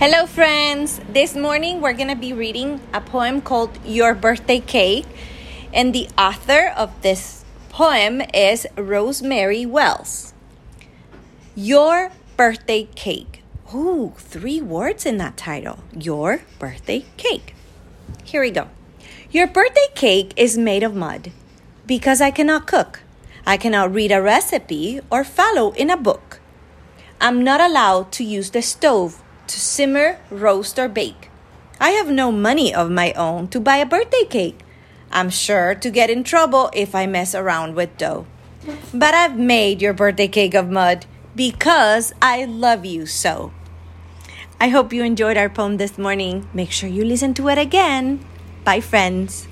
Hello, friends. This morning we're going to be reading a poem called Your Birthday Cake. And the author of this poem is Rosemary Wells. Your Birthday Cake. Ooh, three words in that title. Your Birthday Cake. Here we go. Your birthday cake is made of mud because I cannot cook. I cannot read a recipe or follow in a book. I'm not allowed to use the stove to simmer, roast, or bake. I have no money of my own to buy a birthday cake. I'm sure to get in trouble if I mess around with dough. But I've made your birthday cake of mud because I love you so. I hope you enjoyed our poem this morning. Make sure you listen to it again. Bye, friends.